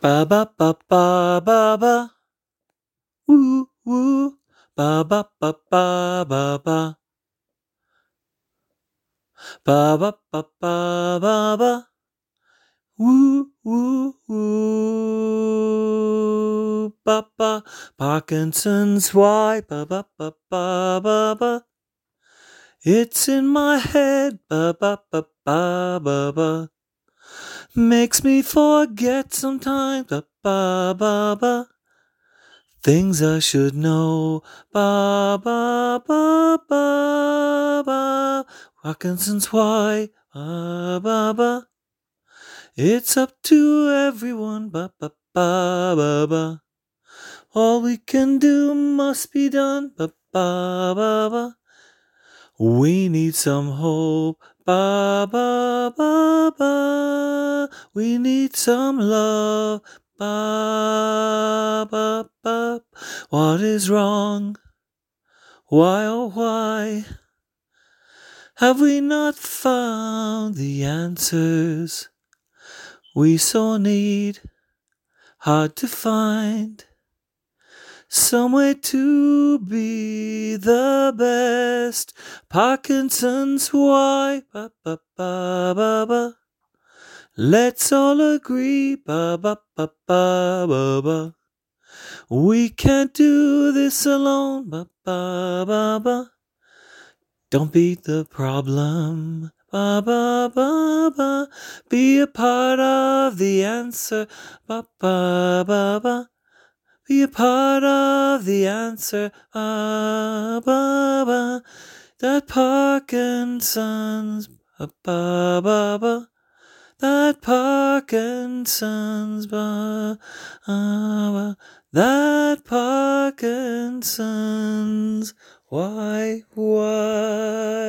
Ba ba ba ba ba ba. Woo woo. Ba ba ba ba ba ba. Ba ba ba ba ba ba. Woo woo woo. Ba ba. Parkinson's why? Ba ba ba ba ba ba. It's in my head. Ba ba ba ba ba ba. Makes me forget sometimes. Ba ba ba ba. Things I should know. Ba ba ba ba ba. Parkinson's why? Ba ba ba. It's up to everyone. Ba ba ba ba ba. All we can do must be done. Ba ba ba ba. We need some hope. Ba ba ba ba. We need some love. Ba ba ba. What is wrong? Why oh why? Have we not found the answers we so need? Hard to find somewhere to be the best. Parkinson's why? Ba ba ba. Let's all agree. Ba ba ba ba ba ba. We can't do this alone. Ba ba ba ba. Don't be the problem. Ba ba ba ba. Be a part of the answer. Ba ba ba ba. Be a part of the answer. Ba ba ba. That Parkinson's. Ba ba ba ba. That Parkinson's. Ba ba ba. That Parkinson's. Why, why?